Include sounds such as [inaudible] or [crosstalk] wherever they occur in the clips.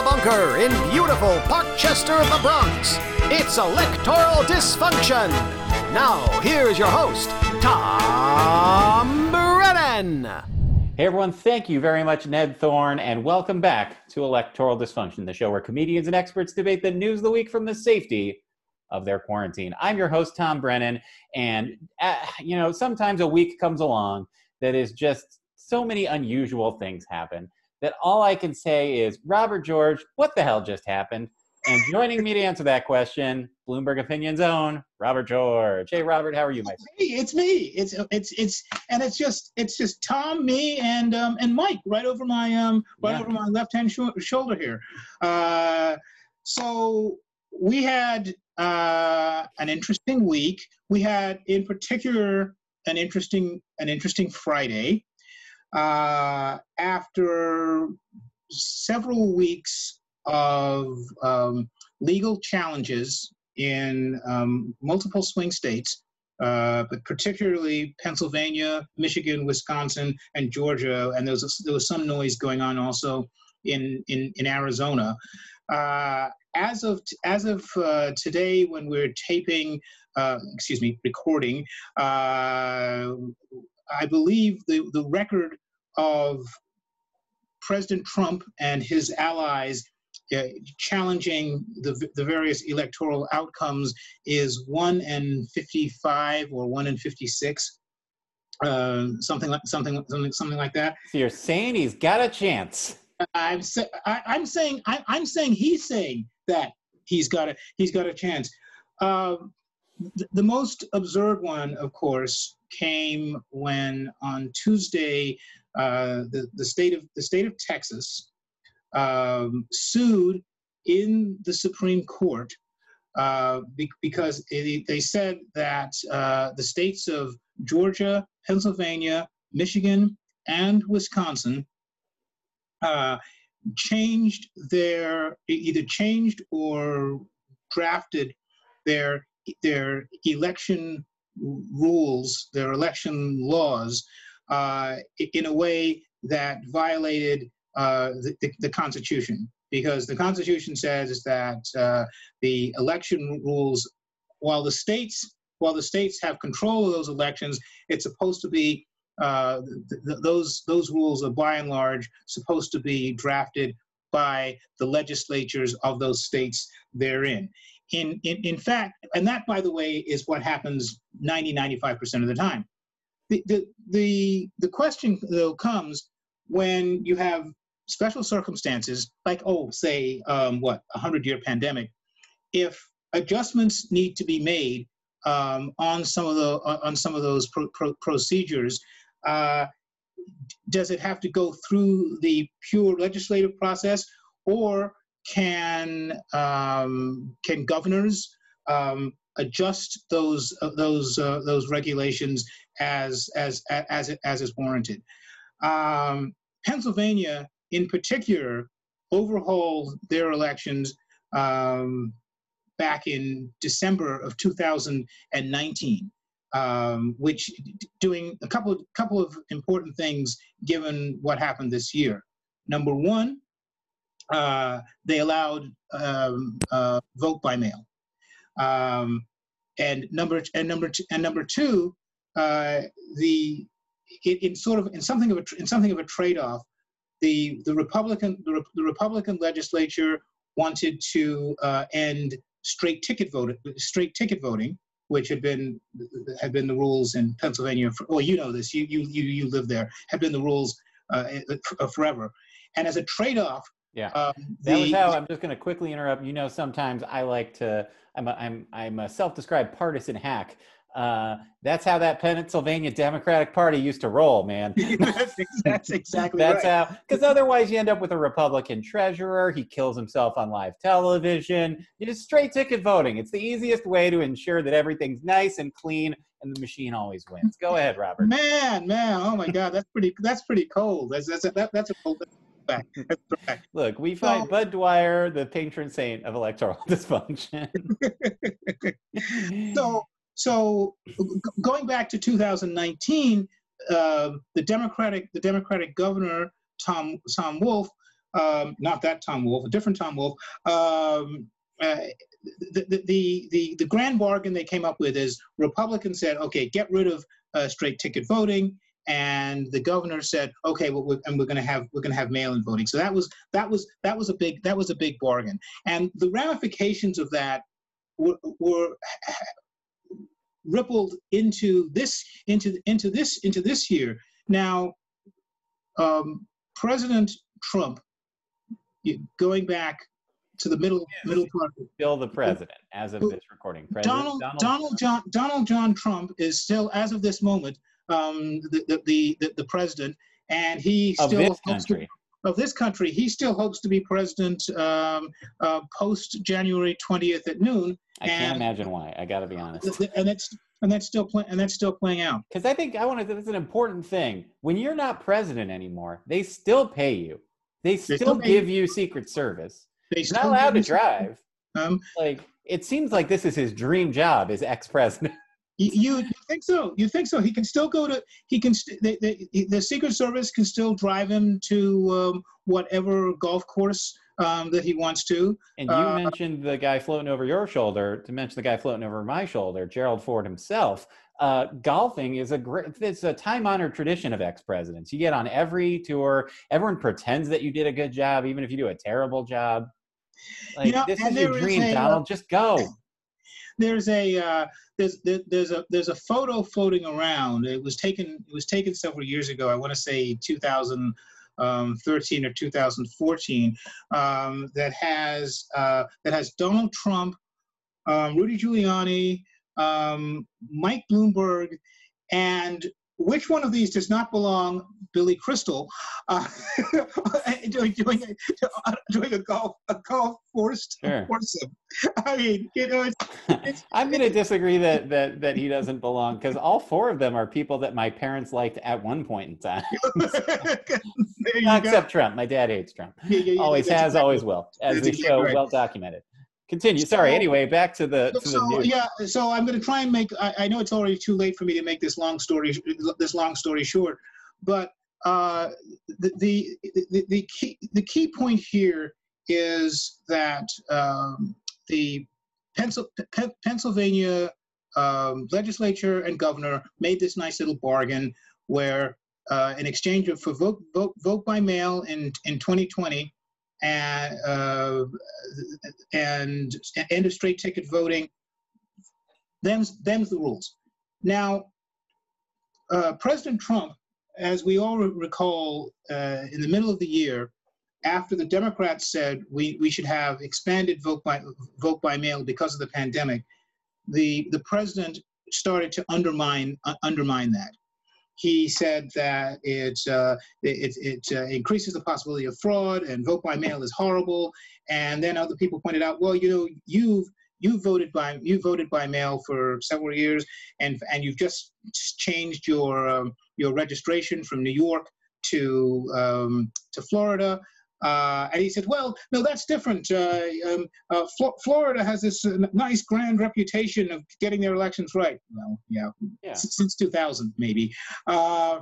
a bunker in beautiful Parkchester, the Bronx, it's Electoral Dysfunction. Now, here's your host, Tom Brennan. Hey everyone, thank you very much, Ned Thorne, and welcome back to Electoral Dysfunction, the show where comedians and experts debate the news of the week from the safety of their quarantine. I'm your host, Tom Brennan, and uh, you know, sometimes a week comes along that is just so many unusual things happen that all I can say is, Robert George, what the hell just happened? And joining me to answer that question, Bloomberg Opinion's own Robert George. Hey, Robert, how are you, friend? Hey, it's me. It's it's it's and it's just it's just Tom, me, and um and Mike right over my um right Yeah. over my left hand sh- shoulder here. Uh, so we had uh, an interesting week. We had, in particular, an interesting an interesting Friday. Uh, after several weeks of um, legal challenges in um, multiple swing states, uh, but particularly Pennsylvania, Michigan, Wisconsin, and Georgia, and there was, there was some noise going on also in in, in Arizona. Uh, as of as of uh, today, when we're taping, uh, excuse me, recording, uh, I believe the the record of President Trump and his allies uh, challenging the, the various electoral outcomes is 1 in 55 or 1 in 56 uh, something like something something something like that So you're saying he's got a chance. i'm sa- I, i'm saying I, i'm saying he's saying that he's got a he's got a chance um, the, the most absurd one of course came when on tuesday uh, the, the state of the state of texas um, sued in the Supreme Court uh, be- because they, they said that uh, the states of Georgia, Pennsylvania, Michigan, and Wisconsin uh, changed their either changed or drafted their their election rules, their election laws, uh, in a way that violated uh, the, the, Constitution, because the Constitution says that uh, the election rules, while the states while the states have control of those elections, it's supposed to be uh, th- th- those those rules are by and large supposed to be drafted by the legislatures of those states therein. In, in, in fact, and that, by the way, is what happens 90, 95% of the time. The, the, the, the question, though, comes when you have special circumstances, like, oh, say, um, what, a 100 year pandemic, if adjustments need to be made um, on some of the on some of those pro- pro- procedures, uh, does it have to go through the pure legislative process, or can um, can governors um, adjust those uh, those uh, those regulations as as as as is warranted? Um, Pennsylvania, in particular, overhauled their elections um, back in December of 2019, um, which doing a couple couple of important things given what happened this year. Number one, uh, they allowed um, uh, vote by mail, um, and number and number two, and number two, uh, the in sort of in something of a in something of a trade-off, the the Republican the, Re- the Republican legislature wanted to uh, end straight ticket voting straight ticket voting, which had been had been the rules in Pennsylvania. For, well, you know this. You you you you live there. Have been the rules uh, forever. And as a trade-off, Yeah. um, That was how I'm just going to quickly interrupt. You know, sometimes I like to. I'm a, I'm I'm a self-described partisan hack. Uh, that's how that Pennsylvania Democratic Party used to roll, man. [laughs] that's, that's exactly That's right. how, because otherwise you end up with a Republican treasurer. He kills himself on live television. You just straight ticket voting. It's the easiest way to ensure that everything's nice and clean, and the machine always wins. Go ahead, Robert. Man, man, oh my God, that's pretty. That's pretty cold. That's that's a, that, that's a cold That's. [laughs] Look, we find So- Bud Dwyer, the patron saint of electoral [laughs] dysfunction. [laughs] So, so going back to 2019, uh, the Democratic the Democratic governor Tom Tom Wolf um, not that Tom Wolf, a different Tom Wolf. Um, uh, the, the, the, the, the grand bargain they came up with is Republicans said, okay, get rid of uh, straight ticket voting, and the governor said, okay, well, we're, and we're going to have we're going to have mail-in voting. So that was that was that was a big that was a big bargain, and the ramifications of that were, were rippled into this into into this into this year. Now, um, President Trump, going back to the middle middle part. Still the president as of this recording. President Donald Donald, Donald John Donald John Trump is still, as of this moment, um, the, the, the the president, and he of still this country. To, of this country, he still hopes to be president um, uh, post January 20th at noon. I can't imagine why. I got to be honest. And it's and that's still playing and that's still playing out. Because I think I want to. That's an important thing. When you're not president anymore, they still pay you. They still, they still give you Secret Service. They He's not allowed to drive. Um, like it seems like this is his dream job as ex-president. You, you think so? You think so? He can still go to. He can. They, they, the Secret Service can still drive him to um, whatever golf course um, that he wants to. And you uh, mentioned the guy floating over your shoulder. To mention the guy floating over my shoulder, Gerald Ford himself. Uh, golfing is a great. It's a time-honored tradition of ex-presidents. You get on every tour. Everyone pretends that you did a good job, even if you do a terrible job. Like, you know, this is your dream, a, uh, Donald. Just go. There's a uh, there's there's a there's a photo floating around. It was taken it was taken several years ago. I want to say 2013 um, or 2014 um, that has uh, that has Donald Trump, um, Rudy Giuliani, um, Mike Bloomberg, and which one of these does not belong Billy Crystal uh, [laughs] doing, doing, doing a golf a golf forced sure. foursome? I mean, you know, it's, it's [laughs] I'm going to disagree that that that he doesn't belong because all four of them are people that my parents liked at one point in time. [laughs] Except Trump. My dad hates Trump. Yeah, yeah, yeah, always has, exactly. always will, as the show right. well documented. Continue. Sorry. Anyway, back to the to so, the yeah. So I'm going to try and make. I, I, know it's already too late for me to make this long story this long story short, but uh, the, the the the key the key point here is that um, the Pennsylvania um, legislature and governor made this nice little bargain where, uh, in exchange of for vote vote vote by mail in in 2020 and uh, and end of straight ticket voting. Them's them's the rules. Now, uh, President Trump, as we all recall, uh, in the middle of the year, after the Democrats said we, we should have expanded vote by vote by mail because of the pandemic, the the president started to undermine uh, undermine that he said that it, uh, it, it uh, increases the possibility of fraud and vote by mail is horrible. And then other people pointed out, well, you know, you've you voted by you voted by mail for several years, and and you've just changed your um, your registration from New York to um, to Florida. Uh, and he said, well, no, that's different. Uh, um, uh, Fl- Florida has this uh, nice grand reputation of getting their elections right. Well, yeah, yeah. S- since 2000, maybe. Uh,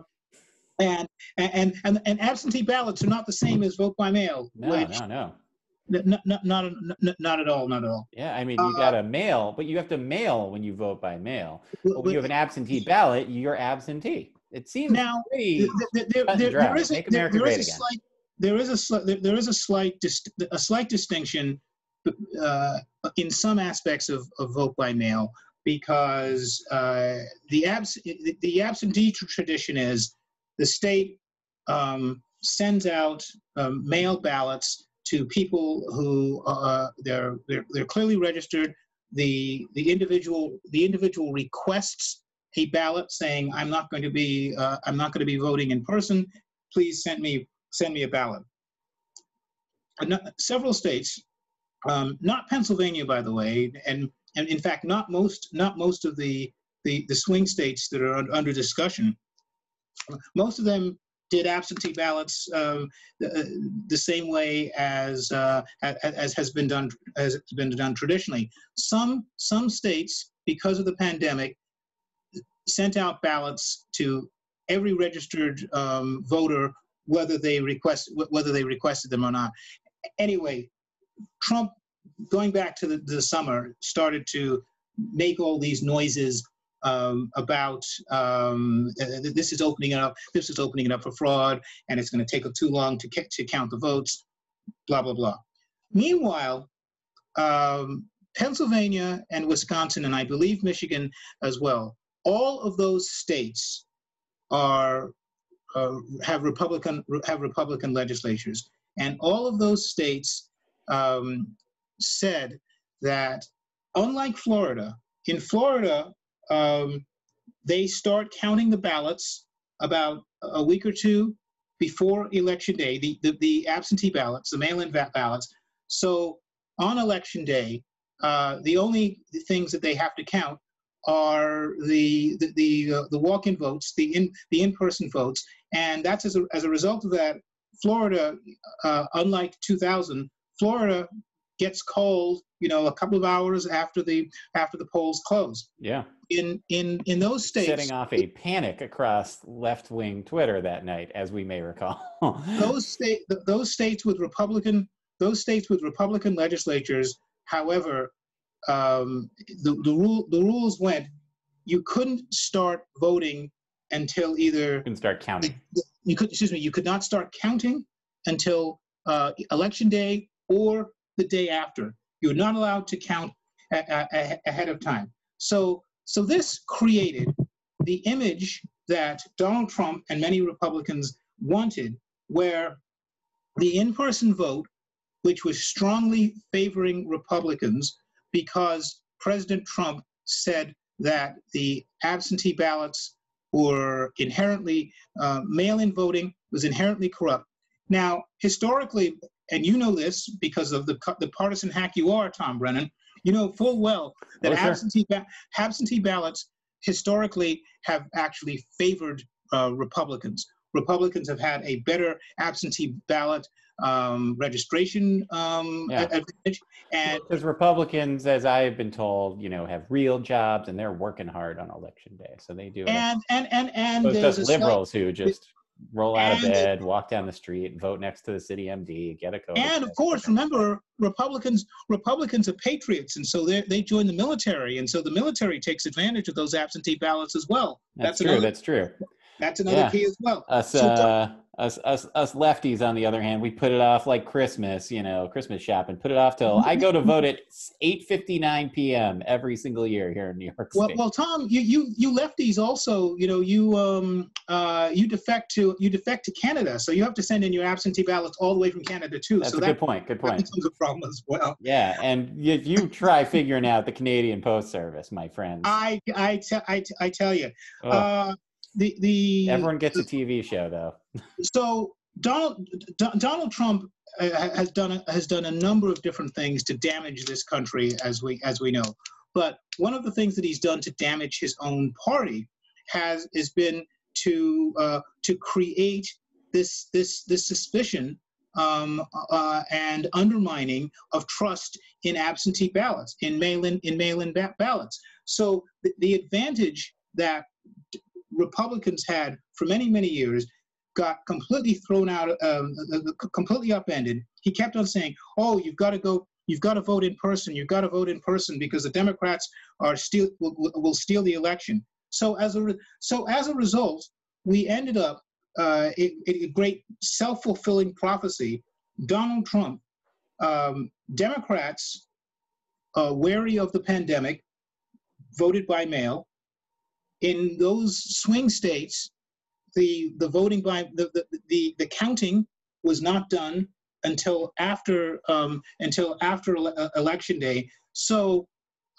and, and, and, and absentee ballots are not the same as vote by mail. No, which, no, no. Not, not, not, not at all, not at all. Yeah, I mean, you got a mail, but you have to mail when you vote by mail. But when you have an absentee ballot, you're absentee. It seems now, there, there, there, there is a, there, there is a slight there is a there is a slight a slight distinction uh, in some aspects of, of vote by mail because uh, the abs the absentee tradition is the state um, sends out um, mail ballots to people who uh, they're, they're they're clearly registered. The the individual the individual requests a ballot saying I'm not going to be uh, I'm not going to be voting in person. Please send me send me a ballot. Several states, um, not Pennsylvania, by the way, and and in fact, not most not most of the the, the swing states that are under discussion. Most of them did absentee ballots um, the, the, same way as, uh, as has been done as has been done traditionally. Some some states, because of the pandemic, sent out ballots to every registered um, voter whether they request whether they requested them or not. Anyway, Trump, going back to the, the summer, started to make all these noises um, about um, this is opening it up, this is opening it up for fraud, and it's going to take too long to, to count the votes, blah blah blah. Meanwhile, um, Pennsylvania and Wisconsin, and I believe Michigan as well, all of those states are uh, have Republican have Republican legislatures, and all of those states um, said that unlike Florida, in Florida um, they start counting the ballots about a week or two before election day, the, the, the absentee ballots, the mail-in ballots. So on election day, uh, the only things that they have to count are the the the, uh, the walk-in votes, the in the in-person votes, and that's as a, as a result of that. Florida, uh, unlike 2000, Florida gets cold, you know, a couple of hours after the after the polls close. Yeah. In in in those states, setting off a panic across left-wing Twitter that night, as we may recall. [laughs] those state those states with Republican those states with Republican legislatures, however, um, the the rule the rules went you couldn't start voting until either you can start counting. You could excuse me. You could not start counting until uh, election day or the day after. You're not allowed to count a- a- ahead of time. So, so this created the image that Donald Trump and many Republicans wanted, where the in-person vote, which was strongly favoring Republicans, because President Trump said that the absentee ballots were inherently uh, mail-in voting was inherently corrupt. Now, historically, and you know this because of the, the partisan hack you are, Tom Brennan, you know full well that oh, sure. absentee, ba- absentee ballots historically have actually favored uh, Republicans. Republicans have had a better absentee ballot um, registration um, yeah. advantage, and because Republicans, as I have been told, you know, have real jobs and they're working hard on election day, so they do. And and and and so just liberals who just roll out of bed, walk down the street, vote next to the city MD, get a code. And of course, remember Republicans Republicans are patriots, and so they they join the military, and so the military takes advantage of those absentee ballots as well. That's, that's true. Another, that's true. That's another yeah. key as well. Us, so, uh, us, us, us lefties, on the other hand, we put it off like Christmas, you know, Christmas shopping. Put it off till I go to vote at 8:59 p.m. every single year here in New York State. Well, well, Tom, you you you lefties also, you know, you um uh you defect to you defect to Canada, so you have to send in your absentee ballots all the way from Canada too. That's so a that, good point. Good point. That's a problem as well. Yeah, and if you try figuring out the Canadian Post Service, my friends. I I, I, I tell you. Oh. Uh, the the everyone gets a TV show though. so Donald D- Donald Trump uh, has done has done a number of different things to damage this country, as we as we know. But one of the things that he's done to damage his own party has has been to uh, to create this this this suspicion um, uh, and undermining of trust in absentee ballots, in mail-in in mail-in ba- ballots. So the, the advantage that Republicans had for many many years got completely thrown out, um, completely upended. He kept on saying, "Oh, you've got to go, you've got to vote in person, you've got to vote in person because the Democrats are steal will, will steal the election." So as a so as a result, we ended up uh, a, a great self-fulfilling prophecy. Donald Trump, um, Democrats, uh, wary of the pandemic, voted by mail. In those swing states, the the voting by the the the, the counting was not done until after um, until after ele- uh, election day. So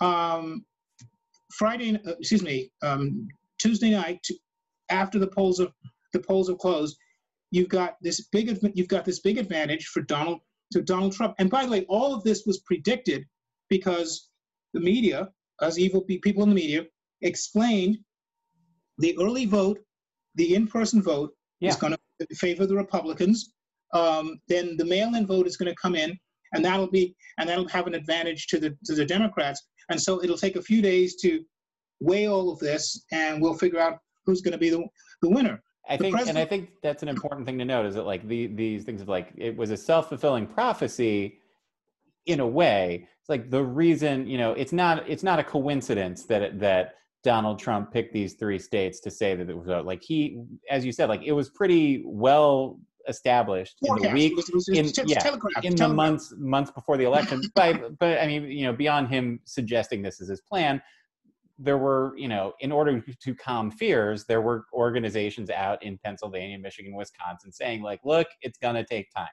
um, Friday, uh, excuse me, um, Tuesday night after the polls of the polls have closed, you've got this big you've got this big advantage for Donald to Donald Trump. And by the way, all of this was predicted because the media, as evil people in the media, explained the early vote the in-person vote yeah. is going to favor the Republicans. Um, then the mail-in vote is going to come in, and that'll be and that'll have an advantage to the to the Democrats. And so it'll take a few days to weigh all of this, and we'll figure out who's going to be the the winner. I think, and I think that's an important thing to note is that like the, these things of like it was a self fulfilling prophecy in a way. It's like the reason you know it's not it's not a coincidence that that Donald Trump picked these three states to say that it was uh, like he, as you said, like it was pretty well established in the week, in, yeah, in the months months before the election. [laughs] but but I mean, you know, beyond him suggesting this is his plan, there were, you know, in order to calm fears, there were organizations out in Pennsylvania, Michigan, Wisconsin saying, like, look, it's gonna take time.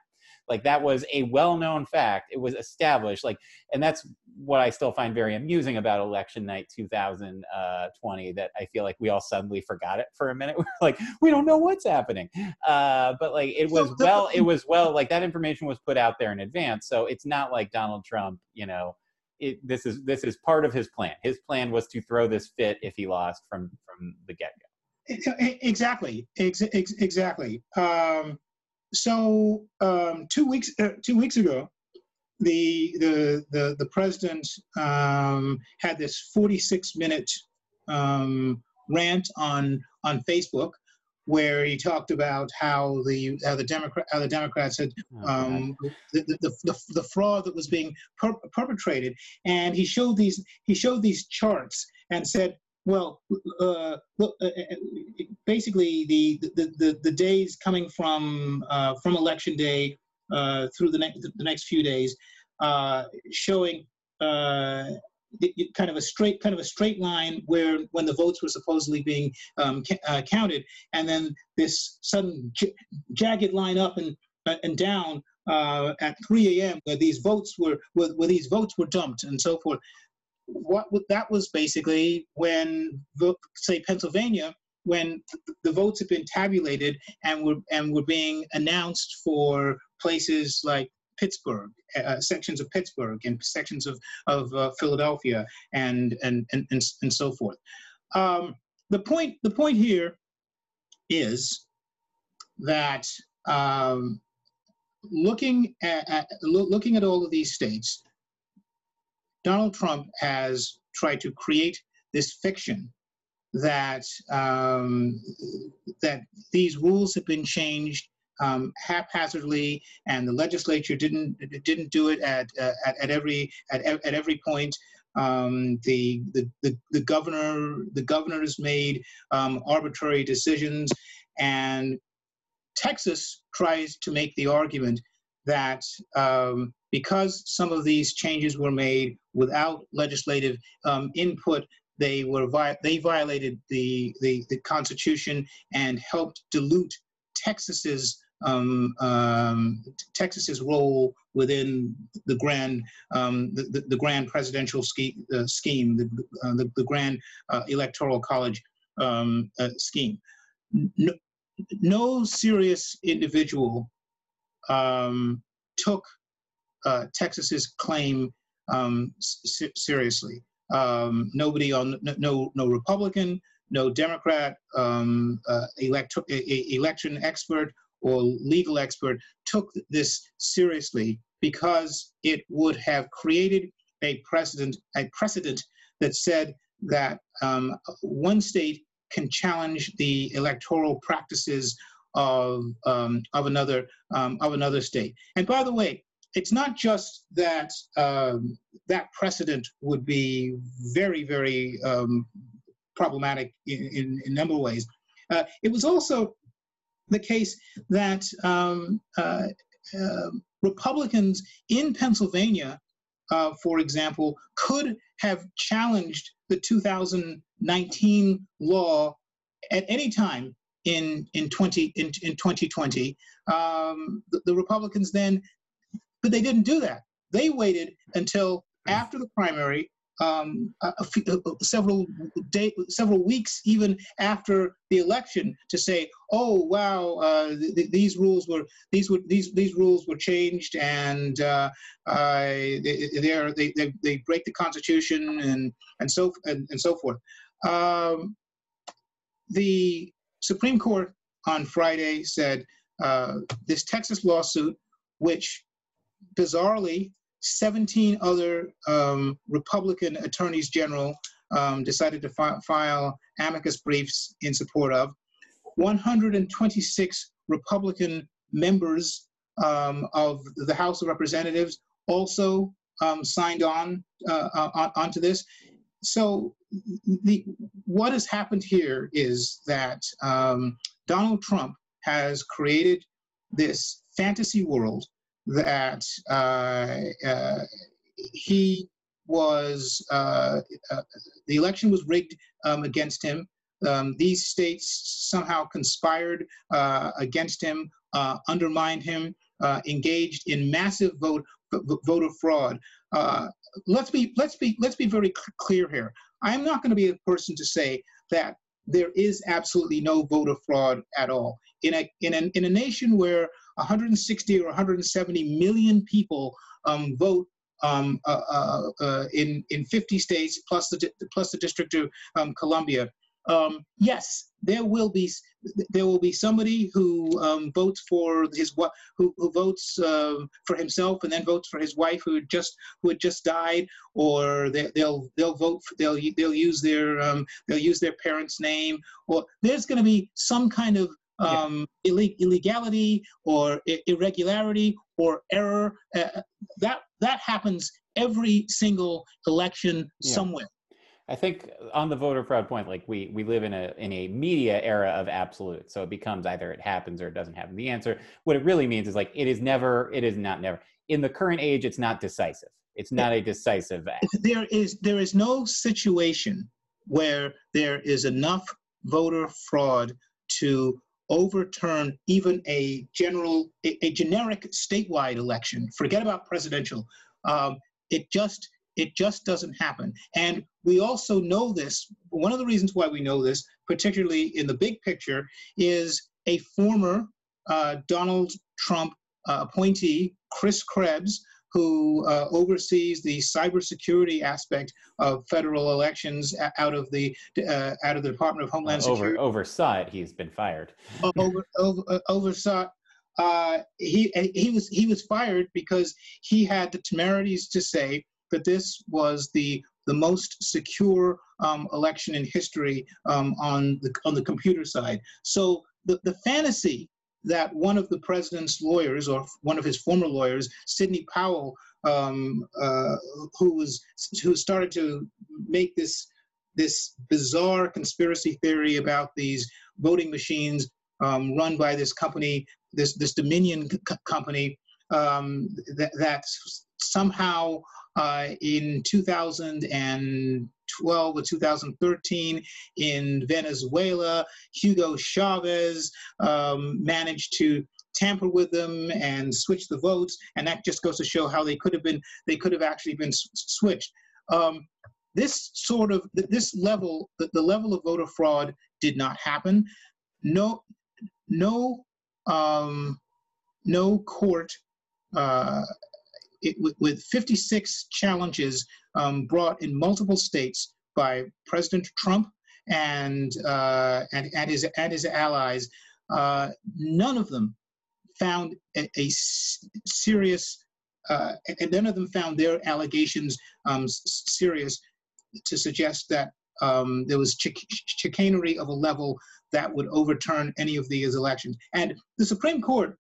Like that was a well-known fact. It was established. Like, and that's what I still find very amusing about election night 2020. That I feel like we all suddenly forgot it for a minute. [laughs] We're like, we don't know what's happening. Uh, but like, it was well, it was well, like that information was put out there in advance. So it's not like Donald Trump, you know. It, this is this is part of his plan. His plan was to throw this fit if he lost from from the get go. Exactly, exactly. Um, so um, two weeks uh, two weeks ago, the the the, the president um, had this 46 minute um, rant on on Facebook where he talked about how the how the Democrat how the Democrats had oh, um, the, the, the, the, fraud that was being per perpetrated, and he showed these he showed these charts and said, well, uh, uh, uh, basically the, the, the, the, days coming from uh, from election day uh, through the next the next few days, uh, showing kind of a straight kind of a straight line where when the votes were supposedly being um, counted, and then this sudden jagged line up and and down at 3 a.m. where these votes were where, where these votes were dumped and so forth what that was basically when, say, Pennsylvania, when the votes had been tabulated and were and were being announced for places like Pittsburgh, uh, sections of Pittsburgh, and sections of of uh, Philadelphia, and, and and and and so forth. Um, the point the point here is that um, looking at, at looking at all of these states, Donald Trump has tried to create this fiction that um, that these rules have been changed um, haphazardly, and the legislature didn't didn't do it at uh, at, at, every at, at every point. Um, the, the, the the governor the governors made um, arbitrary decisions, and Texas tries to make the argument that um, because some of these changes were made without legislative um, input, they were vi- they violated the, the, the Constitution and helped dilute Texas's um, um, Texas's role within the grand um, the, the, the, grand presidential ske- uh, scheme, the, uh, the, the grand uh, electoral college um, uh, scheme. No, no serious individual um, took uh, Texas's claim um, seriously. Um, nobody on no no Republican, no Democrat, um, uh, elect- election expert or legal expert took this seriously because it would have created a precedent a precedent that said that um, one state can challenge the electoral practices of um, of another um, of another state. And by the way, it's not just that um, that precedent would be very very um, problematic in, in, in, a number of ways. Uh, it was also the case that um, uh, uh, Republicans in Pennsylvania, uh, for example, could have challenged the 2019 law at any time in in 20 in, in 2020 um, the, the, republicans then but they didn't do that they waited until after the primary um, a, a uh, several day, several weeks even after the election to say, "Oh wow, uh, th- these rules were these were these these rules were changed, and uh, uh, they, they, they they break the Constitution and and so and, and so forth." Um, the Supreme Court on Friday said uh, this Texas lawsuit, which bizarrely 17 other um, Republican attorneys general um, decided to fi file amicus briefs in support of, 126 Republican members um, of the House of Representatives also um, signed on, uh, on onto this. So the what has happened here is that um, Donald Trump has created this fantasy world that uh, uh, he was uh, uh, the election was rigged um, against him. Um, these states somehow conspired uh, against him, uh, undermined him, engaged in massive vote voter fraud. let's be let's be let's be very clear here. I'm not going to be a person to say that there is absolutely no voter fraud at all. In a, in a, in a nation where 160 or 170 million people um, vote um, uh, uh, uh, in, in 50 states plus the, plus the District of um, Columbia, um, yes, there will be there will be somebody who um, votes for his who, who votes uh, for himself and then votes for his wife who had just who had just died, or they, will they'll vote for, they'll they'll use their um, they'll use their parents' name, or there's going to be some kind of um, yeah. illegality or irregularity or error. Uh, that that happens every single election yeah. somewhere. I think on the voter fraud point, like we we live in a in a media era of absolute, so it becomes either it happens or it doesn't happen. The answer, what it really means, is like it is never, it is not never. In the current age, it's not decisive. It's not a decisive act. There is there is no situation where there is enough voter fraud to overturn even a general a, a generic statewide election. Forget about presidential. Um, it just it just doesn't happen. And we also know this. One of the reasons why we know this, particularly in the big picture, is a former uh, Donald Trump uh, appointee, Chris Krebs, who uh, oversees the cybersecurity aspect of federal elections out of the uh, out of the Department of Homeland Security. Over, oversaw it. He's been fired. over, over, uh, oversaw. Uh, he he was he was fired because he had the temerities to say that this was the the most secure um, election in history um, on the on the computer side. So the, the fantasy that one of the president's lawyers or one of his former lawyers, Sidney Powell, um, uh, who was who started to make this this bizarre conspiracy theory about these voting machines um, run by this company, this this Dominion company, um, that somehow uh, in 2012 or 2013 in Venezuela. Hugo Chavez um, managed to tamper with them and switch the votes, and that just goes to show how they could have been they could have actually been switched. Um, this sort of this level the, the level of voter fraud did not happen. No, no, um, no court uh, it, with, with 56 challenges um, brought in multiple states by President Trump and uh, and, and his and his allies, uh, none of them found a, a serious, uh, and none of them found their allegations um, serious to suggest that um, there was chic- chicanery of a level that would overturn any of these elections. And the Supreme Court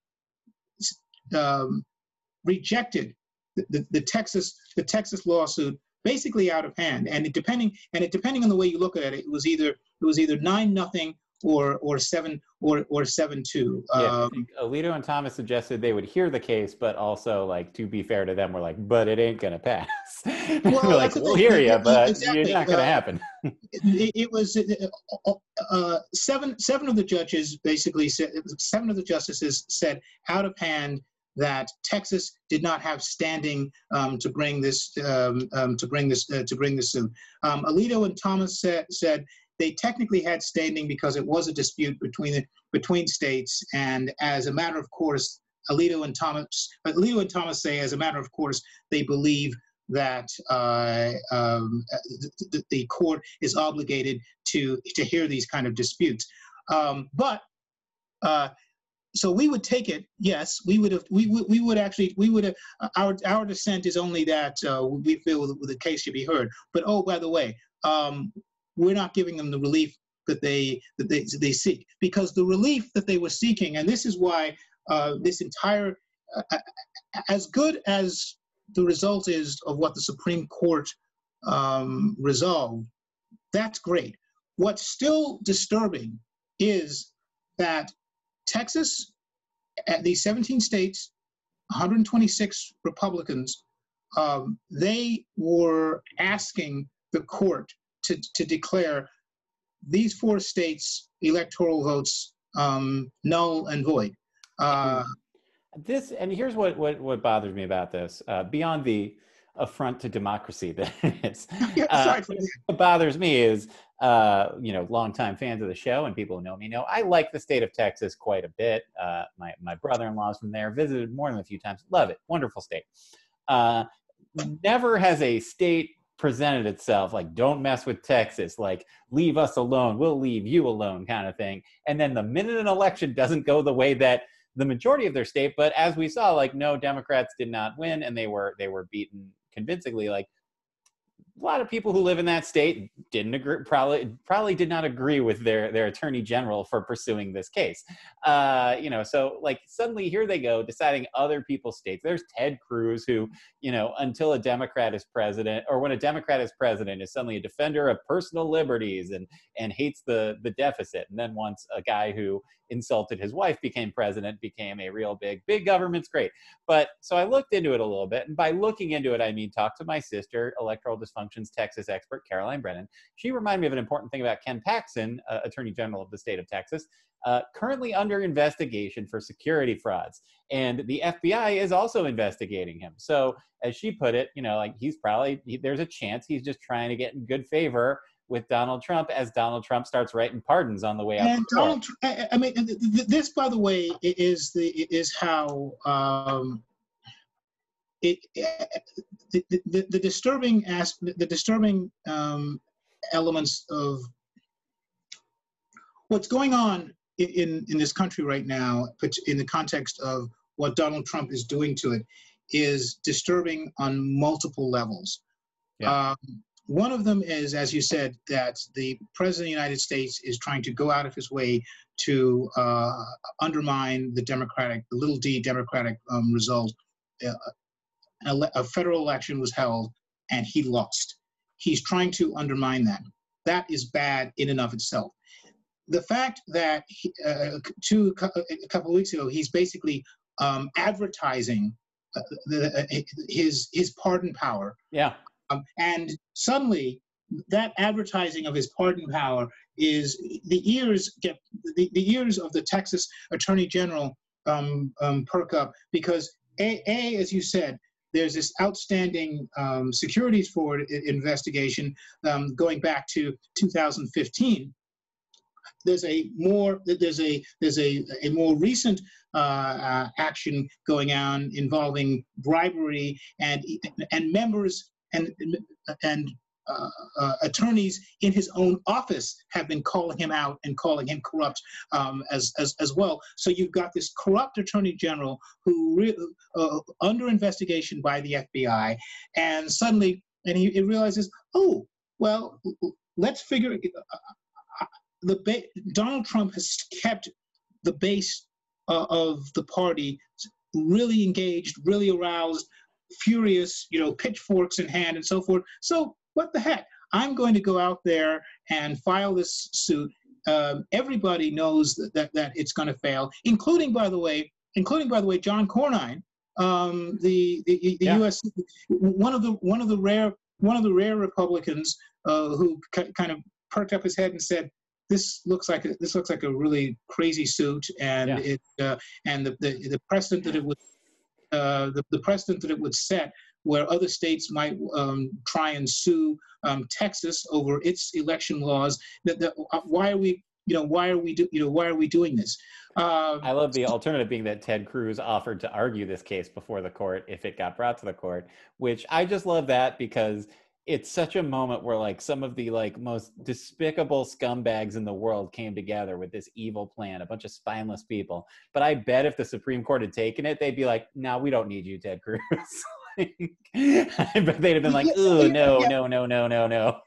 um, rejected the, the, Texas the Texas lawsuit basically out of hand. And it depending and it depending on the way you look at it, it was either it was either nine nothing or or seven or or seven two. Yeah, um, Alito and Thomas suggested they would hear the case, but also like to be fair to them, we're like, but it ain't gonna pass. [laughs] Well, we're like, we'll hear you, [laughs] but exactly. you're not gonna uh, happen. it, it, was uh, uh, seven seven of the judges basically said seven of the justices said out of hand that Texas did not have standing um, to bring this um, um, to bring this uh, to bring this suit. Um, Alito and Thomas said, said they technically had standing because it was a dispute between the, between states, and as a matter of course, Alito and Thomas Alito and Thomas say, as a matter of course, they believe that uh, um, the, the, court is obligated to to hear these kind of disputes. Um, but uh, so we would take it yes we would have we, we, we would actually we would have our our dissent is only that uh, we feel the case should be heard but oh by the way um, we're not giving them the relief that they that they, they seek because the relief that they were seeking and this is why uh, this entire uh, as good as the result is of what the Supreme Court um, resolved, that's great. What's still disturbing is that Texas, at these 17 states, 126 Republicans, um, they were asking the court to, to declare these four states' electoral votes um, null and void. Uh, this and here's what what, what bothers me about this uh, beyond the affront to democracy that [laughs] it's uh, what bothers me is uh, you know longtime fans of the show and people who know me know i like the state of texas quite a bit uh, my, my brother-in-law's from there visited more than a few times love it wonderful state uh, never has a state presented itself like don't mess with texas like leave us alone we'll leave you alone kind of thing and then the minute an election doesn't go the way that the majority of their state. But as we saw, like no Democrats did not win, and they were they were beaten convincingly. Like a lot of people who live in that state didn't agree probably probably did not agree with their their attorney general for pursuing this case. Uh, you know so like suddenly here they go deciding other people's states. There's ted cruz who you know until a democrat is president or when a democrat is president is suddenly a defender of personal liberties and and hates the the deficit. And then once a guy who insulted his wife became president became a real big big government's great. But so i looked into it a little bit and by looking into it i mean talk to my sister electoral texas expert caroline brennan. She reminded me of an important thing about ken paxton uh, attorney general of the state of texas uh, currently under investigation for security frauds. And the fbi is also investigating him. So as she put it you know like he's probably he, there's a chance he's just trying to get in good favor with Donald Trump as Donald Trump starts writing pardons on the way out. And Donald, I mean, this, by the way, is the is how um, it the, the, the disturbing as the disturbing um, elements of what's going on in in this country right now, in the context of what Donald Trump is doing to it, is disturbing on multiple levels. Yeah. Um, one of them is, as you said, that the President of the United States is trying to go out of his way to uh, undermine the Democratic, the little d Democratic um, result. Uh, a, a federal election was held and he lost. He's trying to undermine that. That is bad in and of itself. The fact that he, uh, two, a couple of weeks ago, he's basically um, advertising uh, the, uh, his his pardon power. Yeah. Um, and suddenly, that advertising of his pardon power is the ears get the, the ears of the Texas Attorney General um, um, perk up because a, a as you said there's this outstanding um, securities fraud investigation um, going back to 2015 there's a more there's a there's a, a more recent uh, uh, action going on involving bribery and and members and and uh, uh, attorneys in his own office have been calling him out and calling him corrupt um, as, as, as well. So you've got this corrupt attorney general who uh, under investigation by the FBI, and suddenly, and he, he realizes, oh, well, let's figure. Uh, uh, the Donald Trump has kept the base of the party really engaged, really aroused, furious, you know, pitchforks in hand and so forth. So what the heck? I'm going to go out there and file this suit. Um, everybody knows that, that, that it's going to fail, including, by the way, including, by the way, John Cornyn, um, the the, the yeah. U.S. one of the one of the rare one of the rare Republicans uh, who c- kind of perked up his head and said, "This looks like a, this looks like a really crazy suit," and yeah. it uh, and the, the the precedent that it would uh, the, the precedent that it would set where other states might um, try and sue um, Texas over its election laws. That, that, uh, why are we, you know, why are we, do, you know, why are we doing this? Uh, I love the alternative being that Ted Cruz offered to argue this case before the court if it got brought to the court, which I just love that because it's such a moment where like some of the like most despicable scumbags in the world came together with this evil plan a bunch of spineless people but i bet if the supreme court had taken it they'd be like no we don't need you ted cruz [laughs] [laughs] but they'd have been like oh no no no no no no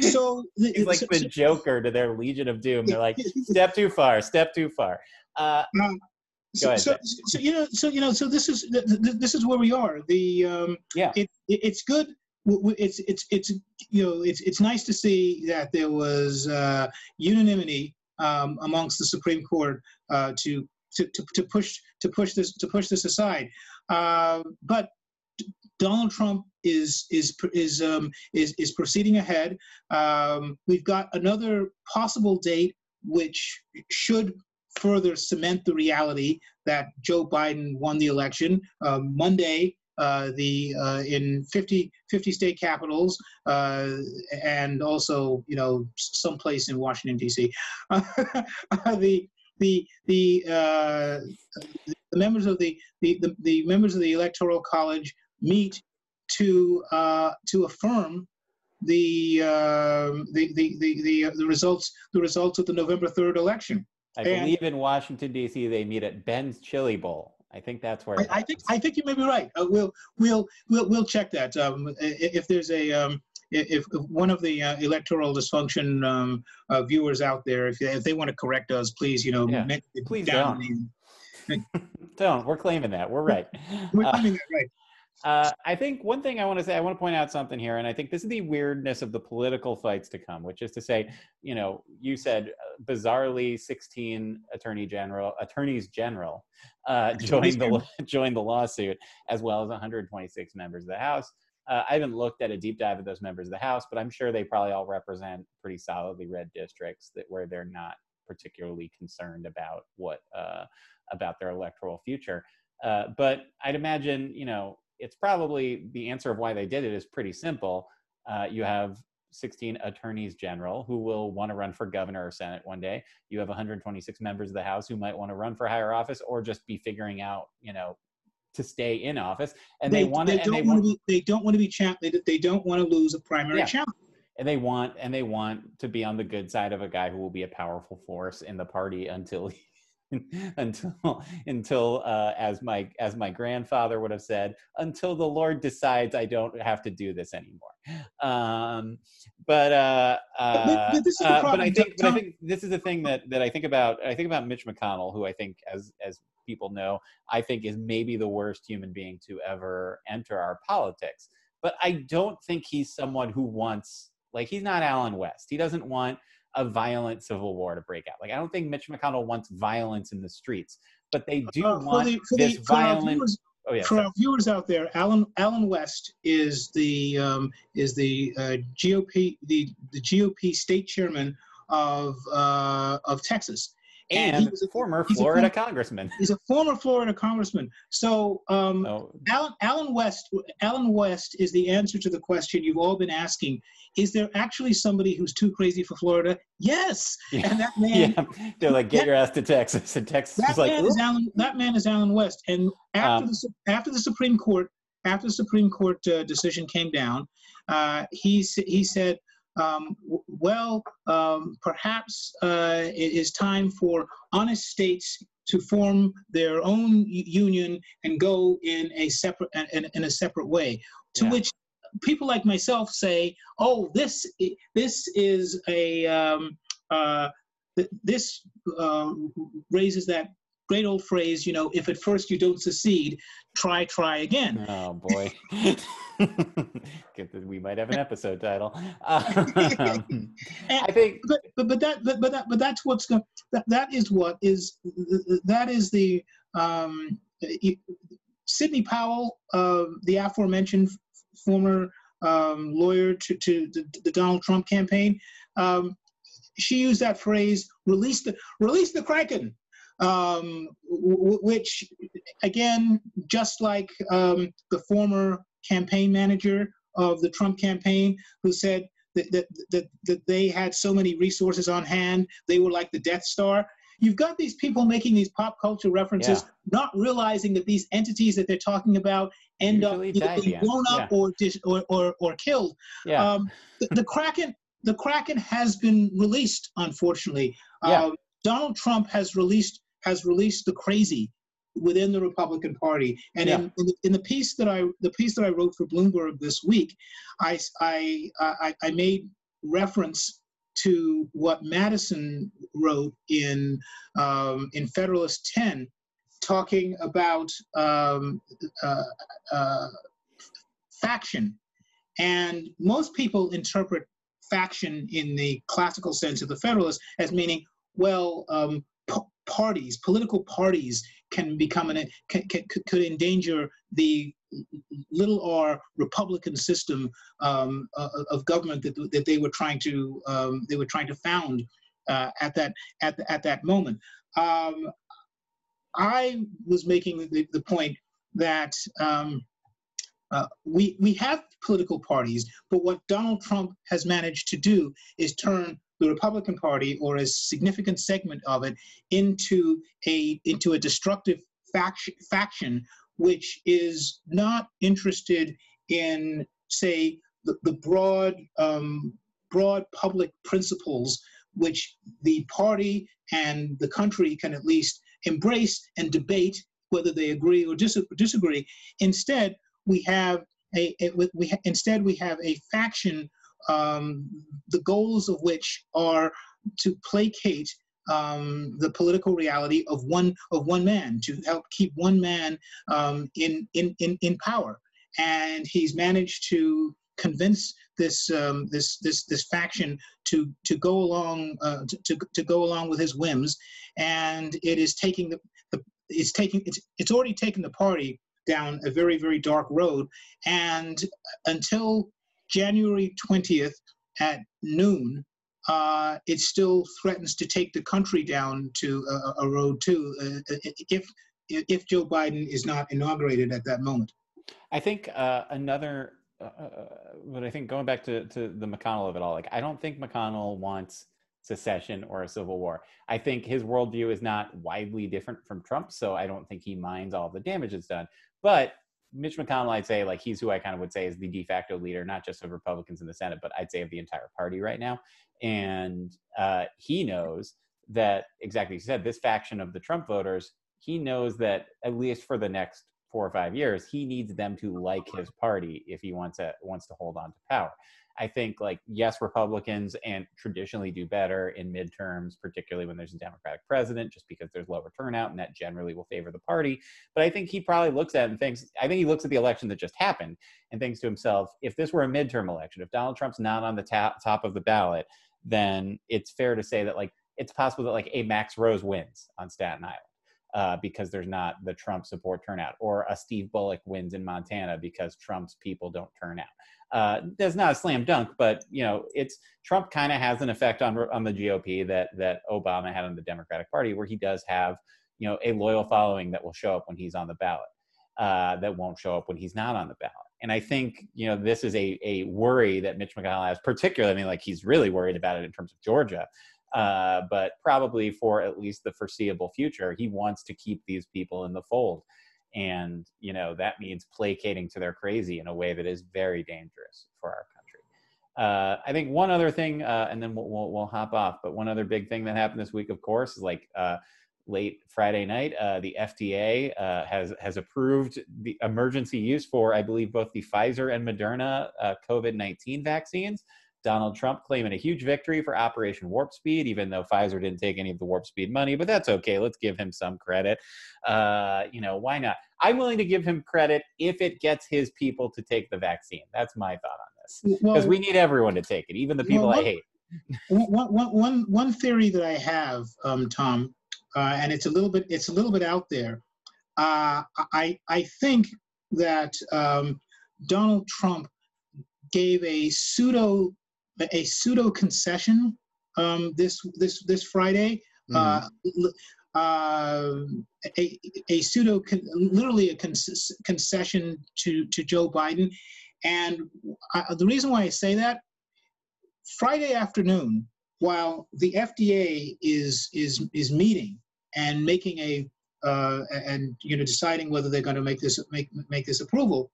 so [laughs] He's like so- the so- Joker to their Legion of Doom. They're like, [laughs] step too far, step too far. Uh, Um, Go ahead, so, so you know, so you know, so this is th- th- this is where we are. The um, Yeah. it, it it's good. It's it's it's you know it's it's nice to see that there was uh, unanimity um, amongst the Supreme Court uh, to, to to to push to push this to push this aside. Uh, but Donald Trump is is is um, is is proceeding ahead. Um, we've got another possible date which should further cement the reality that Joe Biden won the election. Um, Monday, uh, the uh, in 50, 50 state capitals, uh, and also you know someplace in Washington D.C. [laughs] the the the uh, the members of the the the members of the Electoral College meet to uh, to affirm the, um the, the the the uh, the results the results of the November third election. I And- believe in Washington D.C. they meet at Ben's Chili Bowl. I think that's where. I, I think. I think you may be right. Uh, we'll we'll we'll we'll check that. Um, if there's a um, if, if one of the uh, electoral dysfunction um, uh, viewers out there, if, if they want to correct us, please, you know, Yeah. Please down. [laughs] Don't. We're claiming that. We're right. We're Uh, claiming that, right. Uh, I think one thing I want to say, I want to point out something here, and I think this is the weirdness of the political fights to come, which is to say, you know, you said uh, bizarrely 16 attorney general, attorneys general, uh, joined the [laughs] joined the lawsuit, as well as 126 members of the House. Uh, I haven't looked at a deep dive of those members of the House, but I'm sure they probably all represent pretty solidly red districts that where they're not particularly concerned about what uh, about their electoral future. Uh, but I'd imagine, you know, it's probably the answer of why they did it is pretty simple. Uh, you have 16 attorneys general who will want to run for governor or senate one day. You have 126 members of the House who might want to run for higher office or just be figuring out, you know, to stay in office. And they, want to, and don't they want want, to be they don't want to be champ they, they don't want to lose a primary Yeah. challenge. and they want, and they want to be on the good side of a guy who will be a powerful force in the party until [laughs] until until uh, as my as my grandfather would have said until the lord decides i don't have to do this anymore. Um but uh, But- but uh, this is the uh, but i think but i think this is the thing that that i think about i think about mitch mcconnell who i think as as people know i think is maybe the worst human being to ever enter our politics. But i don't think he's someone who wants like he's not allen west. He doesn't want a violent civil war to break out. Like I don't think Mitch McConnell wants violence in the streets, but they do Uh, for want the, this the, violent. viewers, oh yeah, for sorry. our viewers out there, Allen Allen West is the um, is the uh, GOP the the GOP state chairman of uh, of Texas, and he was a- former he's a Florida former- congressman. he's a former Florida congressman. So um, Oh, Allen Allen West Allen West is the answer to the question you've all been asking. Is there actually somebody who's too crazy for Florida? Yes, [laughs] yeah. and that man yeah. They're like, get that- your ass to Texas, and Texas that is like, man is Allen. That man is Allen West. And after Um, the after the Supreme Court after the Supreme Court uh, decision came down, uh, he he said, um, "Well, um, perhaps uh, it is time for honest states to form their own union and go in a separate in, in a separate way." To Yeah. which people like myself say, "Oh, this this is a um, uh, th- this uh, raises that great old phrase, you know, if at first you don't succeed, try, try again. oh [laughs] boy. [laughs] We might have an episode title. Um, [laughs] I think But but, but that but, but that but that's what's going that, that is what is that is the um, Sidney Powell, uh, the aforementioned former um, lawyer to, to the, the Donald Trump campaign. Um, she used that phrase, release the release the Kraken, um, w- which again, just like um, the former campaign manager of the Trump campaign, who said that, that, that, that they had so many resources on hand, they were like the Death Star. You've got these people making these pop culture references, not realizing that these entities that they're talking about end up either being blown up yeah. or, dis- or, or, or killed. yeah. Um, the, the Kraken, the Kraken has been released. Unfortunately, Yeah. Um, Donald Trump has released has released the crazy within the Republican Party. And Yeah. in, in, the, in the piece that I the piece that I wrote for Bloomberg this week, I I I, I made reference to what Madison wrote in um, in Federalist 10, talking about um, uh, uh, faction. And most people interpret faction in the classical sense of the Federalist as meaning, well, um, parties, political parties can become an, can, can, could endanger the little r republican system um, uh, of government that, that they were trying to um, they were trying to found uh, at that at, the, at that moment. Um, i was making the, the point that um, uh, we we have political parties, but what Donald Trump has managed to do is turn the Republican Party or a significant segment of it into a into a destructive faction faction which is not interested in say the, the broad um, broad public principles which the party and the country can at least embrace and debate whether they agree or dis- disagree. Instead, we have a, a we instead we have a faction, um, the goals of which are to placate um, the political reality of one of one man to help keep one man um, in, in in in power, and he's managed to convince this um, this this this faction to to go along uh, to, to, to go along with his whims, and it is taking the, the it's taking it's it's already taken the party down a very, very dark road. And until January 20th at noon, uh, it still threatens to take the country down to a, a road too, uh, if if Joe Biden is not inaugurated at that moment. I think uh, another, uh, uh, but I think going back to, to the McConnell of it all, like I don't think McConnell wants secession or a civil war. I think his worldview is not widely different from Trump, so I don't think he minds all the damage it's done. But Mitch McConnell, I'd say, like he's who I kind of would say is the de facto leader, not just of Republicans in the Senate, but I'd say of the entire party right now. And uh, he knows that exactly you said, this faction of the Trump voters, he knows that at least for the next four or five years, he needs them to like his party if he wants to wants to hold on to power. I think like yes, Republicans and traditionally do better in midterms, particularly when there's a Democratic president, just because there's lower turnout and that generally will favor the party. But I think he probably looks at and thinks, I think he looks at the election that just happened and thinks to himself, if this were a midterm election, if Donald Trump's not on the top top of the ballot, then it's fair to say that like it's possible that like a Max Rose wins on Staten Island. Uh, because there's not the Trump support turnout, or a Steve Bullock wins in Montana because Trump's people don't turn out. Uh, that's not a slam dunk, but you know, it's Trump kind of has an effect on on the GOP that that Obama had on the Democratic Party, where he does have you know a loyal following that will show up when he's on the ballot, uh, that won't show up when he's not on the ballot. And I think you know this is a a worry that Mitch McConnell has, particularly. I mean, like he's really worried about it in terms of Georgia, uh, but probably for at least the foreseeable future, he wants to keep these people in the fold. And you know that means placating to their crazy in a way that is very dangerous for our country. Uh, i think one other thing uh, and then we'll, we'll, we'll, hop off but one other big thing that happened this week of course is like uh, late friday night uh, the fda uh, has has approved the emergency use for i believe both the pfizer and moderna uh, covid-19 vaccines Donald Trump claiming a huge victory for Operation Warp Speed, even though Pfizer didn't take any of the Warp Speed money, but that's okay. Let's give him some credit. Uh, you know, why not? I'm willing to give him credit if it gets his people to take the vaccine. That's my thought on this. Because well, we need everyone to take it, even the people well, I hate. one, one, one, one theory that I have, um, Tom, uh, and it's a little bit it's a little bit out there. Uh, I I think that um, Donald Trump gave a pseudo a pseudo concession um, this this this Friday. Mm-hmm. Uh, uh, a, a pseudo, con- literally a con- concession to, to Joe Biden. And I, the reason why I say that, Friday afternoon, while the FDA is is is meeting and making a uh, and you know deciding whether they're going to make this make make this approval,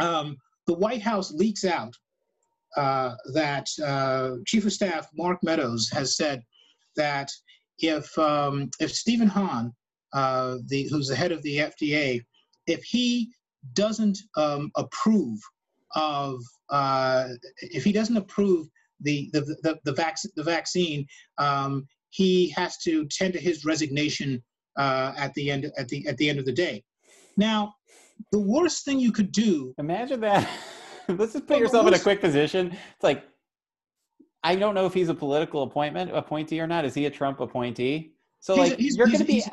um, the White House leaks out uh, that uh, Chief of Staff Mark Meadows has said that if um, if Stephen Hahn, uh, the who's the head of the FDA, if he doesn't um, approve of uh, if he doesn't approve the the the, the, vac- the vaccine, um, he has to tender his resignation uh, at the end at the at the end of the day. Now, the worst thing you could do. Imagine that. [laughs] [laughs] Let's just put yourself in a quick position. It's like I don't know if he's a political appointment appointee or not. Is he a Trump appointee? So like he's, you're going to be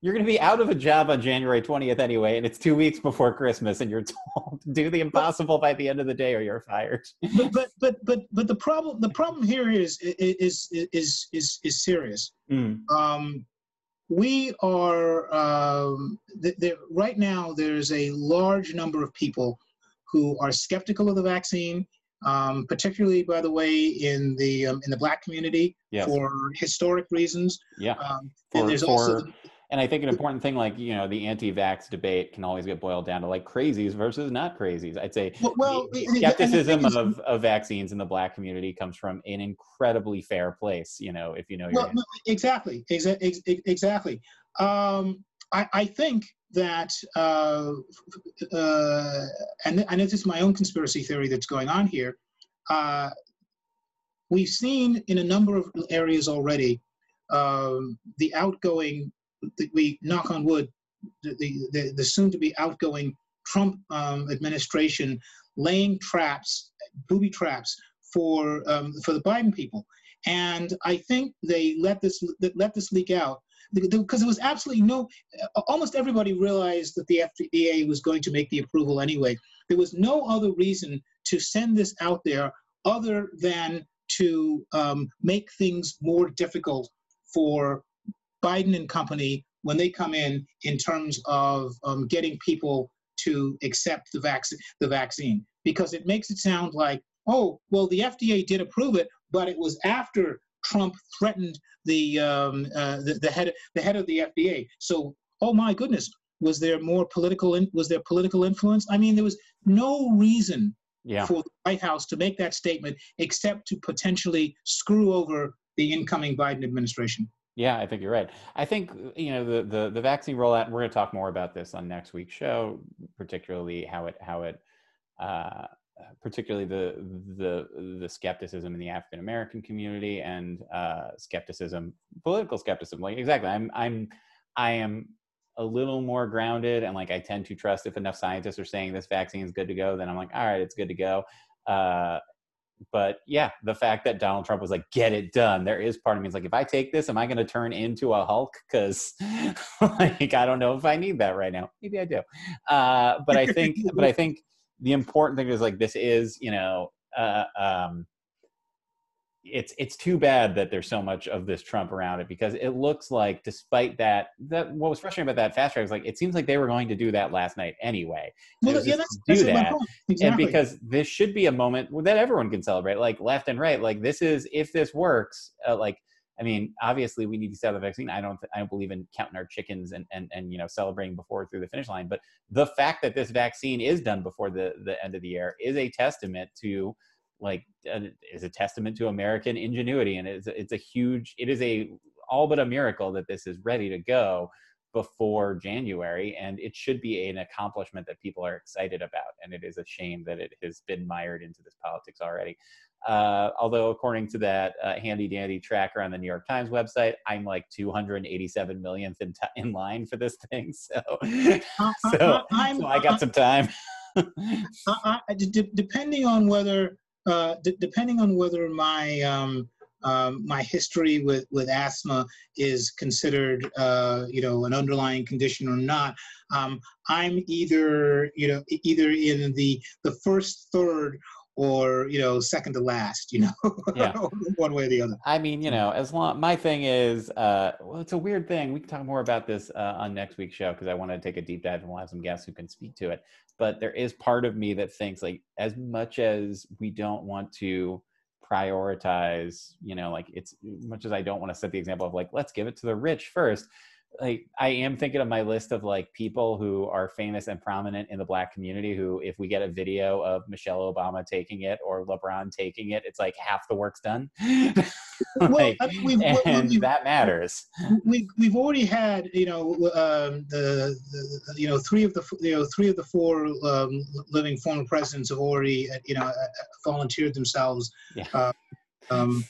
you're going to be out of a job on January 20th anyway, and it's two weeks before Christmas, and you're told to do the impossible by the end of the day, or you're fired. But but but but, but the problem the problem here is is is is is serious. Mm. Um, we are um, th- right now. There's a large number of people who are skeptical of the vaccine, um, particularly, by the way, in the um, in the black community yes. for historic reasons. Yeah. Um, for, and there's for, also the, and I think an important thing, like you know, the anti-vax debate can always get boiled down to like crazies versus not crazies. I'd say well, well skepticism is, of, of vaccines in the black community comes from an incredibly fair place. You know, if you know. Well, no, exactly, exactly, exactly. Um, I, I think that, uh, uh, and, and this is my own conspiracy theory that's going on here. Uh, we've seen in a number of areas already um, the outgoing, the, we knock on wood, the, the, the soon to be outgoing Trump um, administration laying traps, booby traps for um, for the Biden people, and I think they let this let this leak out because there was absolutely no, almost everybody realized that the FDA was going to make the approval anyway. There was no other reason to send this out there other than to um, make things more difficult for Biden and company when they come in in terms of um, getting people to accept the vaccine the vaccine because it makes it sound like oh well the FDA did approve it but it was after Trump threatened the, um, uh, the, the head the head of the FDA. So, oh my goodness, was there more political in, was there political influence? I mean, there was no reason yeah. for the White House to make that statement except to potentially screw over the incoming Biden administration. Yeah, I think you're right. I think you know the the, the vaccine rollout. We're going to talk more about this on next week's show, particularly how it how it uh, particularly the the the skepticism in the African American community and uh, skepticism, political skepticism. Like exactly, I'm I'm I am a little more grounded and like I tend to trust if enough scientists are saying this vaccine is good to go, then I'm like, all right, it's good to go. Uh, but yeah, the fact that Donald Trump was like, get it done. There is part of me is like, if I take this, am I going to turn into a Hulk? Because [laughs] like I don't know if I need that right now. Maybe I do. Uh, but I think, but I think the important thing is like this is you know uh, um, it's it's too bad that there's so much of this Trump around it because it looks like despite that that what was frustrating about that fast track is like it seems like they were going to do that last night anyway. Well, yeah, that's, do that's that exactly. and because this should be a moment that everyone can celebrate, like left and right. Like this is if this works, uh, like I mean, obviously we need to sell the vaccine. I don't, I don't believe in counting our chickens and, and, and, you know, celebrating before through the finish line. But the fact that this vaccine is done before the, the end of the year is a testament to like, uh, is a testament to American ingenuity. And it's, it's a huge, it is a all but a miracle that this is ready to go before January. And it should be an accomplishment that people are excited about. And it is a shame that it has been mired into this politics already. Uh, although, according to that uh, handy dandy tracker on the New York Times website, I'm like 287 millionth in, t- in line for this thing. [laughs] So, uh, so, so, I got some time. d- depending on whether, uh, d- depending on whether my um, um, my history with, with asthma is considered, uh, you know, an underlying condition or not. Um, I'm either, you know, either in the the first third or you know second to last you know [laughs] yeah. one way or the other. I mean you know as long my thing is uh well it's a weird thing. We can talk more about this uh, on next week's show because i want to take a deep dive and we'll have some guests who can speak to it. But there is part of me that thinks like as much as we don't want to prioritize you know like it's much as i don't want to set the example of like let's give it to the rich first like I am thinking of my list of like people who are famous and prominent in the black community who if we get a video of Michelle Obama taking it or LeBron taking it, it's like half the work's done. [laughs] like, well, we've, and we've, that matters. We've we've already had you know um, the, the, you know three of the you know three of the four um, living former presidents have already uh, you know uh, uh, volunteered themselves. Yeah. Uh, um,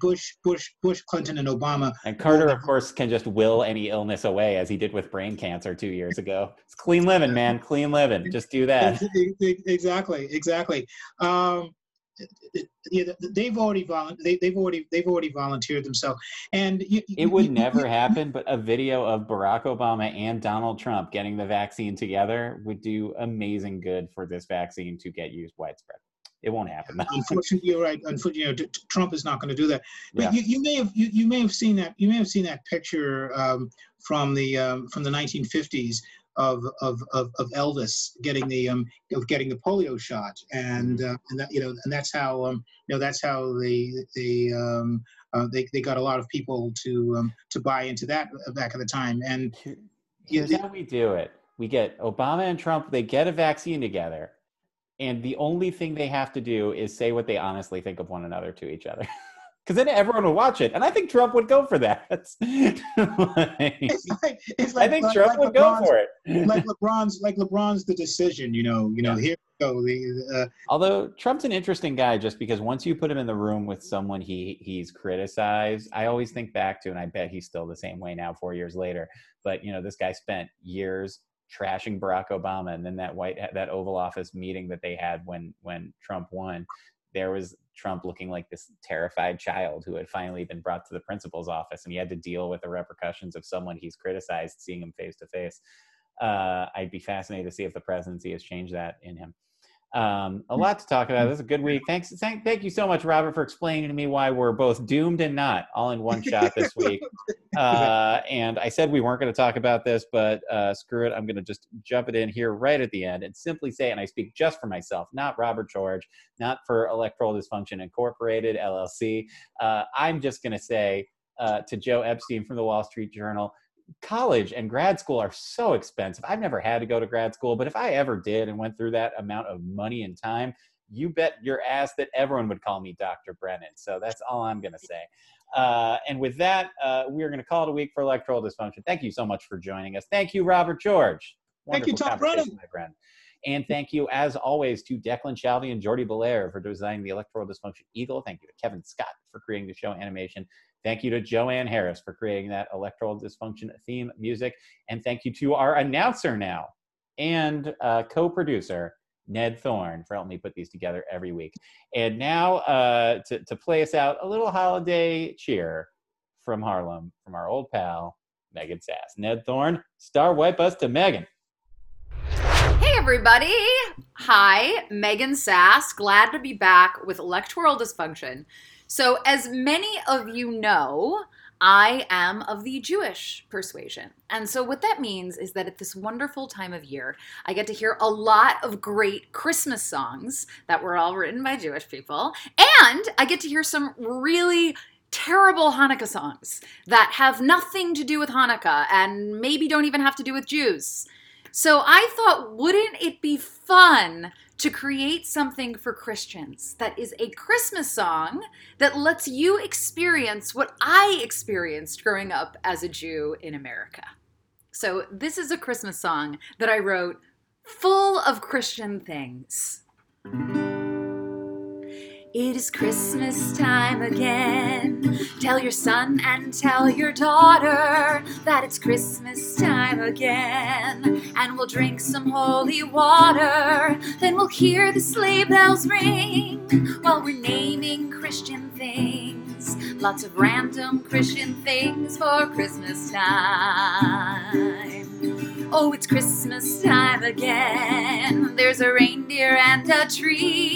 Bush, Bush, Bush, Clinton, and Obama. And Carter, of course, can just will any illness away as he did with brain cancer two years ago. It's clean living, man. Clean living. Just do that. Exactly, exactly. Um, yeah, they've already volu- they, they've already they've already volunteered themselves, and you, It would you- never happen, but a video of Barack Obama and Donald Trump getting the vaccine together would do amazing good for this vaccine to get used widespread. It won't happen. [laughs] Unfortunately, you're right. Unfortunately, you know, Trump is not going to do that. But Yeah. you, you may have you, you may have seen that you may have seen that picture um, from the um, from the 1950s of, of, of, of Elvis getting the um, of getting the polio shot, and uh, and that you know and that's how um, you know that's how they they um, uh, they, they got a lot of people to um, to buy into that back at the time. And Here's how we do it. We get Obama and Trump, they get a vaccine together. And the only thing they have to do is say what they honestly think of one another to each other. [laughs] Because then everyone would watch it. And I think Trump would go for that. [laughs] Like, it's like, it's I like think like- Trump would go LeBron's- for it. like [laughs] LeBron's like LeBron's the decision. You know, you know. Yeah. Here we go. The uh, Although Trump's an interesting guy, just because once you put him in the room with someone he he's criticized, I always think back to, and I bet he's still the same way now, four years later. But you know, this guy spent years trashing Barack Obama, and then that white that Oval Office meeting that they had when when Trump won, there was Trump looking like this terrified child who had finally been brought to the principal's office, and he had to deal with the repercussions of someone he's criticized, seeing him face to face. Uh, I'd be fascinated to see if the presidency has changed that in him. Um, a lot to talk about. This is a good week. Thanks, thank, thank you so much, Robert, for explaining to me why we're both doomed and not all in one shot this [laughs] week. Uh, and I said we weren't going to talk about this, but uh, screw it. I'm going to just jump it in here right at the end and simply say, and I speak just for myself, not Robert George, not for Electoral Dysfunction Incorporated LLC. Uh, I'm just going to say uh, to Joe Epstein from the Wall Street Journal, college and grad school are so expensive. I've never had to go to grad school, but if I ever did and went through that amount of money and time, you bet your ass that everyone would call me Dr. Brennan. So that's all I'm going to say. Uh, and with that, uh, we're going to call it a week for electoral dysfunction. Thank you so much for joining us. Thank you, Robert George. Thank you, Tom Brennan. my friend. And thank you, as always, to Declan Shalvey and Jordie Bellaire for designing the Electoral Dysfunction Eagle. Thank you to Kevin Scott for creating the show animation. Thank you to Joanne Harris for creating that Electoral Dysfunction theme music. And thank you to our announcer now and uh, co producer, Ned Thorne, for helping me put these together every week. And now uh, to, to play us out, a little holiday cheer from Harlem from our old pal, Megan Sass. Ned Thorne, star wipe us to Megan. Hey, everybody. Hi, Megan Sass. Glad to be back with Electoral Dysfunction. So, as many of you know, I am of the Jewish persuasion. And so, what that means is that at this wonderful time of year, I get to hear a lot of great Christmas songs that were all written by Jewish people. And I get to hear some really terrible Hanukkah songs that have nothing to do with Hanukkah and maybe don't even have to do with Jews. So I thought, wouldn't it be fun to create something for Christians that is a Christmas song that lets you experience what I experienced growing up as a Jew in America? So this is a Christmas song that I wrote full of Christian things. It is Christmas time again. Tell your son and tell your daughter that it's Christmas time again. And we'll drink some holy water. Then we'll hear the sleigh bells ring while we're naming Christian things. Lots of random Christian things for Christmas time. Oh, it's Christmas time again. There's a reindeer and a tree.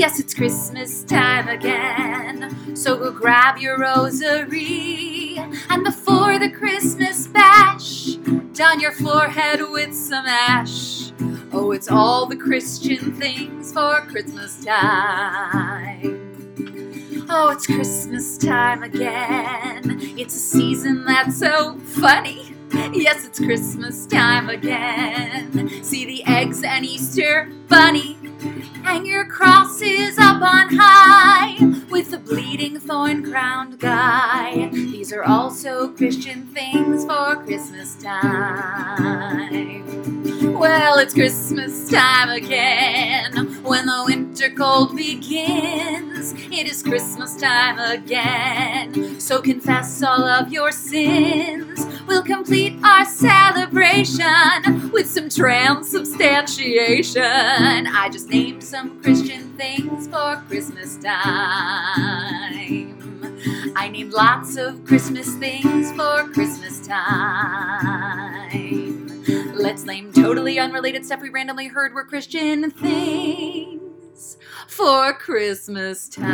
Yes, it's Christmas time again. So go grab your rosary. And before the Christmas bash, down your forehead with some ash. Oh, it's all the Christian things for Christmas time. Oh, it's Christmas time again. It's a season that's so funny. Yes, it's Christmas time again. See the eggs and Easter bunny. Hang your crosses up on high with the bleeding thorn crowned guy. These are also Christian things for Christmas time. Well, it's Christmas time again. When the winter cold begins, it is Christmas time again. So confess all of your sins. We'll complete our celebration with some transubstantiation. I just named some Christian things for Christmas time. I named lots of Christmas things for Christmas time. Let's name totally unrelated stuff we randomly heard were Christian things for Christmas time.